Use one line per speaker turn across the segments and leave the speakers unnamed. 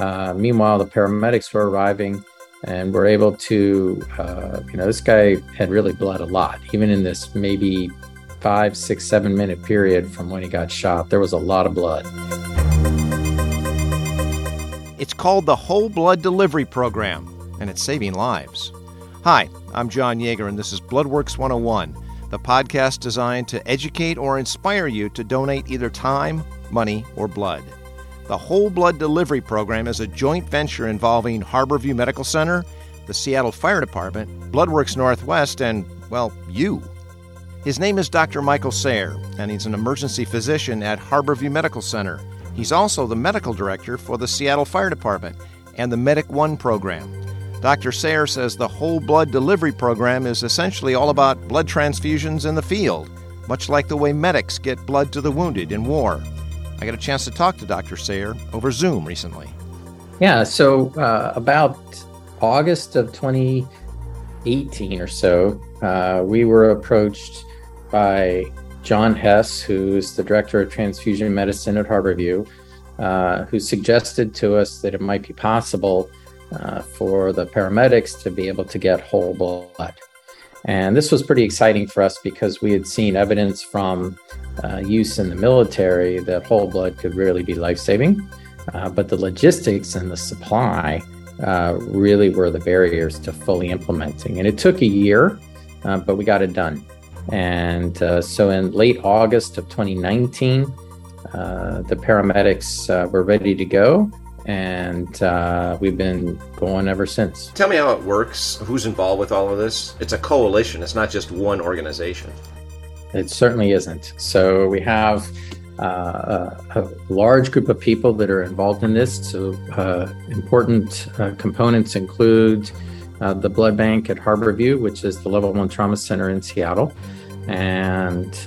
Uh, meanwhile, the paramedics were arriving and were able to, uh, you know, this guy had really bled a lot, even in this maybe five, six, seven minute period from when he got shot. There was a lot of blood.
It's called the Whole Blood Delivery Program, and it's saving lives. Hi, I'm John Yeager, and this is Bloodworks 101, the podcast designed to educate or inspire you to donate either time, money, or blood. The Whole Blood Delivery Program is a joint venture involving Harborview Medical Center, the Seattle Fire Department, Bloodworks Northwest, and, well, you. His name is Dr. Michael Sayre, and he's an emergency physician at Harborview Medical Center. He's also the medical director for the Seattle Fire Department and the Medic One program. Dr. Sayre says the whole blood delivery program is essentially all about blood transfusions in the field, much like the way medics get blood to the wounded in war. I got a chance to talk to Dr. Sayre over Zoom recently.
Yeah, so uh, about August of 2018 or so, uh, we were approached by John Hess, who's the director of transfusion medicine at Harborview, uh, who suggested to us that it might be possible uh, for the paramedics to be able to get whole blood. And this was pretty exciting for us because we had seen evidence from uh, use in the military that whole blood could really be life saving. Uh, but the logistics and the supply uh, really were the barriers to fully implementing. And it took a year, uh, but we got it done. And uh, so in late August of 2019, uh, the paramedics were ready to go and uh, we've been going ever since.
Tell me how it works. Who's involved with all of this? It's a coalition. It's not just one organization.
It certainly isn't. So we have uh, a, a, large group of people that are involved in this. So uh, important uh, components include uh, the blood bank at Harborview, which is the Level One Trauma Center in Seattle, and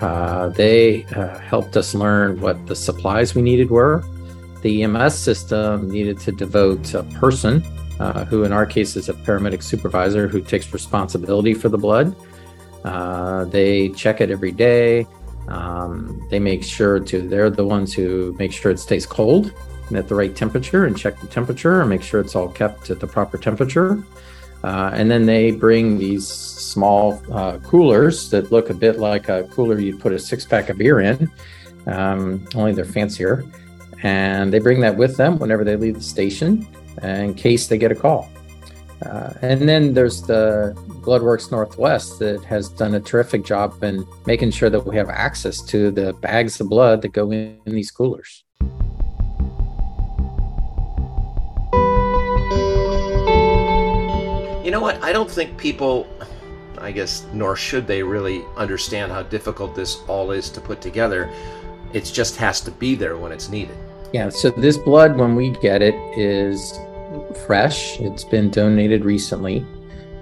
uh, they uh, helped us learn what the supplies we needed were the EMS system needed to devote a person, uh, who in our case is a paramedic supervisor who takes responsibility for the blood. Uh, they check it every day. Um, they make sure to, they're the ones who make sure it stays cold and at the right temperature and check the temperature and make sure it's all kept at the proper temperature. Uh, and then they bring these small uh, coolers that look a bit like a cooler you'd put a six pack of beer in, um, only they're fancier and they bring that with them whenever they leave the station in case they get a call. Uh, and then there's the Bloodworks Northwest that has done a terrific job in making sure that we have access to the bags of blood that go in, in these coolers.
You know what? I don't think people, I guess, nor should they really understand how difficult this all is to put together. It just has to be there when it's needed.
Yeah, so this blood, when we get it, is fresh. It's been donated recently,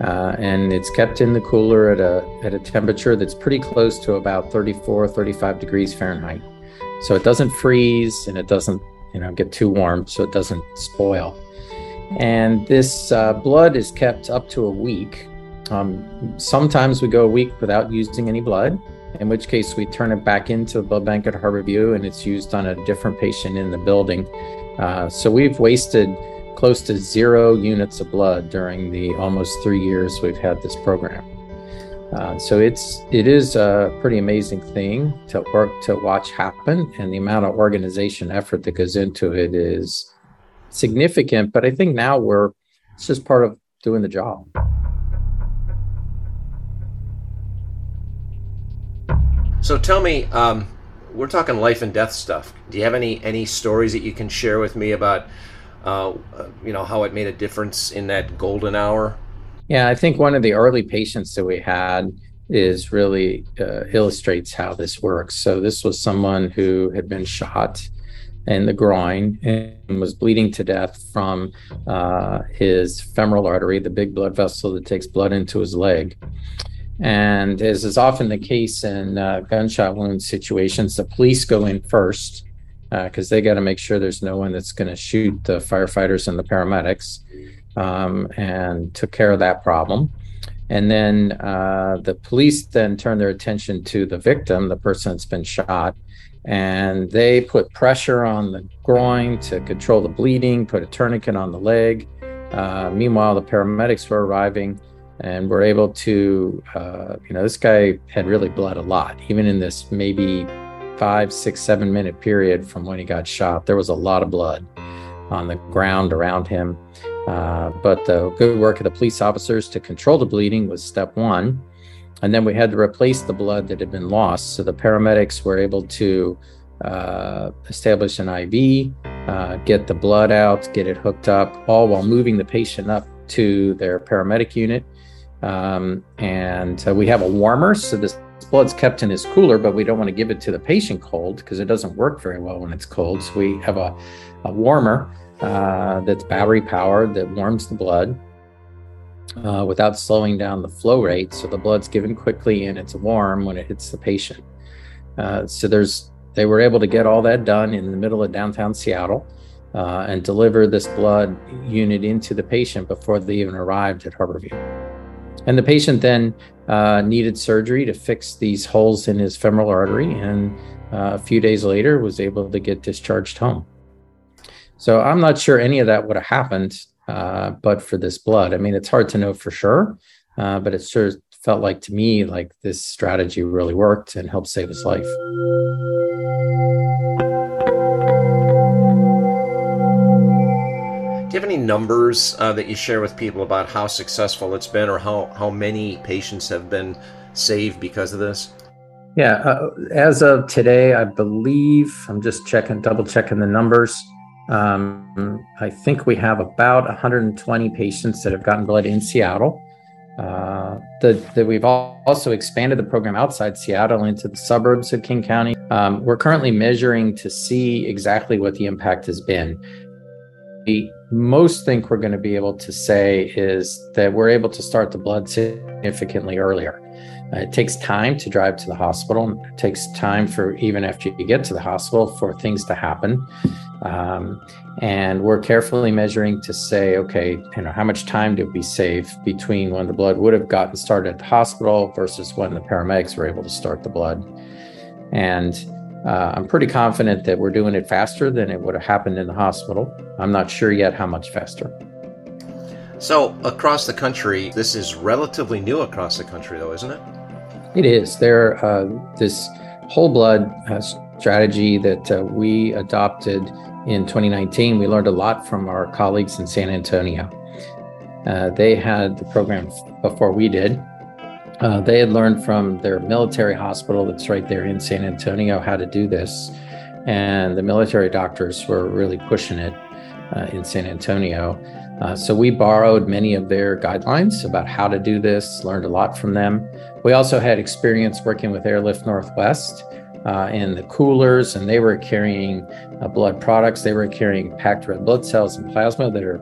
uh, and it's kept in the cooler at a at a temperature that's pretty close to about 34, 35 degrees Fahrenheit. So it doesn't freeze and it doesn't, you know, get too warm, so it doesn't spoil. And this uh, blood is kept up to a week. Um, sometimes we go a week without using any blood in which case we turn it back into the blood bank at Harborview and it's used on a different patient in the building. Uh, so we've wasted close to zero units of blood during the almost three years we've had this program. Uh, so it's it is a pretty amazing thing to work to watch happen, and the amount of organization effort that goes into it is significant. But I think now we're it's just part of doing the job.
So tell me, um, we're talking life and death stuff. Do you have any any stories that you can share with me about, uh, you know, how it made a difference in that golden hour?
Yeah, I think one of the early patients that we had is really uh, illustrates how this works. So this was someone who had been shot in the groin and was bleeding to death from uh, his femoral artery, the big blood vessel that takes blood into his leg. And as is often the case in uh, gunshot wound situations, the police go in first because uh, they got to make sure there's no one that's going to shoot the firefighters and the paramedics, um, and took care of that problem. And then uh, the police then turn their attention to the victim, the person that's been shot, and they put pressure on the groin to control the bleeding, put a tourniquet on the leg. Uh, meanwhile, the paramedics were arriving and were able to, uh, you know, this guy had really bled a lot, even in this maybe five, six, seven minute period from when he got shot. There was a lot of blood on the ground around him. Uh, but the good work of the police officers to control the bleeding was step one. And then we had to replace the blood that had been lost. So the paramedics were able to uh, establish an IV, uh, get the blood out, get it hooked up, all while moving the patient up to their paramedic unit. Um, and uh, we have a warmer, so this blood's kept in this cooler, but we don't want to give it to the patient cold because it doesn't work very well when it's cold. So we have a, a warmer uh, that's battery powered that warms the blood uh, without slowing down the flow rate. So the blood's given quickly and it's warm when it hits the patient. Uh, so there's they were able to get all that done in the middle of downtown Seattle uh, and deliver this blood unit into the patient before they even arrived at Harborview. And the patient then uh, needed surgery to fix these holes in his femoral artery, and uh, a few days later was able to get discharged home. So I'm not sure any of that would have happened, uh, but for this blood. I mean, it's hard to know for sure, uh, but it sure felt like to me like this strategy really worked and helped save his life.
Have any numbers uh, that you share with people about how successful it's been or how, how many patients have been saved because of this?
Yeah, uh, as of today, I believe I'm just checking, double checking the numbers. Um, I think we have about 120 patients that have gotten blood in Seattle. Uh, that, that we've also expanded the program outside Seattle into the suburbs of King County. Um, we're currently measuring to see exactly what the impact has been. Most think we're going to be able to say is that we're able to start the blood significantly earlier. Uh, it takes time to drive to the hospital. It takes time for even after you get to the hospital for things to happen. Um, and we're carefully measuring to say, okay, you know, how much time did we save between when the blood would have gotten started at the hospital versus when the paramedics were able to start the blood. And uh, I'm pretty confident that we're doing it faster than it would have happened in the hospital. I'm not sure yet how much faster.
So, across the country, this is relatively new across the country, though, isn't it?
It is. There, uh, this whole blood uh, strategy that uh, we adopted in 2019, we learned a lot from our colleagues in San Antonio. Uh, they had the program before we did. Uh, they had learned from their military hospital that's right there in San Antonio how to do this. And the military doctors were really pushing it uh, in San Antonio. Uh, so we borrowed many of their guidelines about how to do this, learned a lot from them. We also had experience working with Airlift Northwest uh, in the coolers, and they were carrying uh, blood products. They were carrying packed red blood cells and plasma that are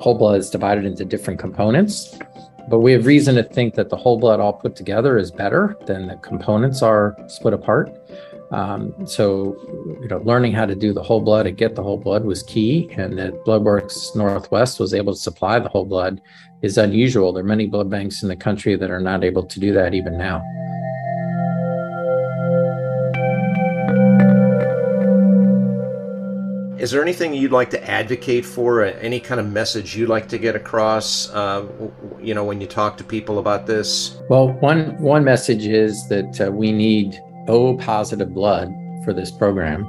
whole blood is divided into different components. But we have reason to think that the whole blood all put together is better than the components are split apart. Um, so, you know, learning how to do the whole blood and get the whole blood was key, and that Bloodworks Northwest was able to supply the whole blood is unusual. There are many blood banks in the country that are not able to do that even now.
Is there anything you'd like to advocate for? Any kind of message you'd like to get across? Uh, you know, when you talk to people about this.
Well, one one message is that uh, we need O positive blood for this program.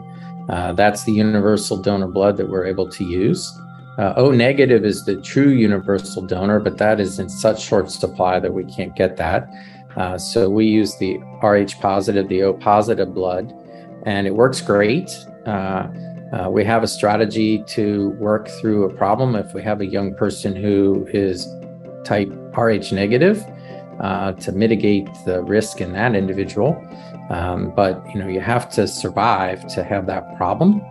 Uh, that's the universal donor blood that we're able to use. Uh, o negative is the true universal donor, but that is in such short supply that we can't get that. Uh, so we use the Rh positive, the O positive blood, and it works great. Uh, we have a strategy to work through a problem if we have a young person who is type Rh negative uh, to mitigate the risk in that individual. Um, but you know you have to survive to have that problem,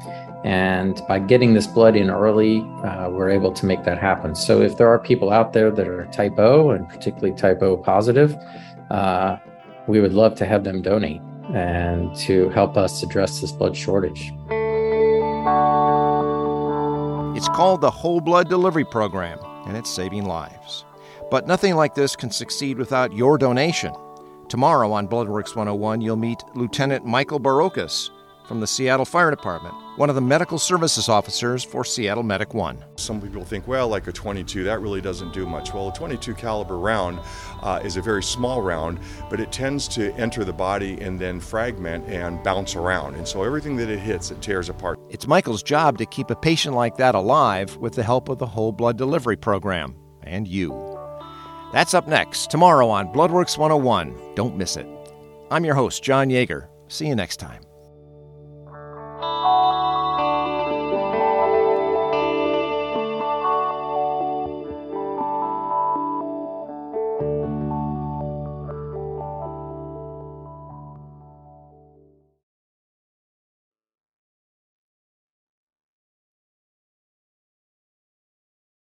and by getting this blood in early, uh, we're able to make that happen. So if there are people out there that are type O and particularly type O positive, uh, we would love to have them donate and to help us address this blood shortage.
It's called the Whole Blood Delivery Program, and it's saving lives. But nothing like this can succeed without your donation. Tomorrow on Bloodworks 101, you'll meet Lieutenant Michael Barokas from the Seattle Fire Department, one of the medical services officers for Seattle Medic 1.
Some people think, well, like a 22, that really doesn't do much. Well, a 22 caliber round uh, is a very small round, but it tends to enter the body and then fragment and bounce around. And so everything that it hits, it tears apart.
It's Michael's job to keep a patient like that alive with the help of the Whole Blood Delivery Program and you. That's up next tomorrow on Bloodworks 101. Don't miss it. I'm your host, John Yeager. See you next time.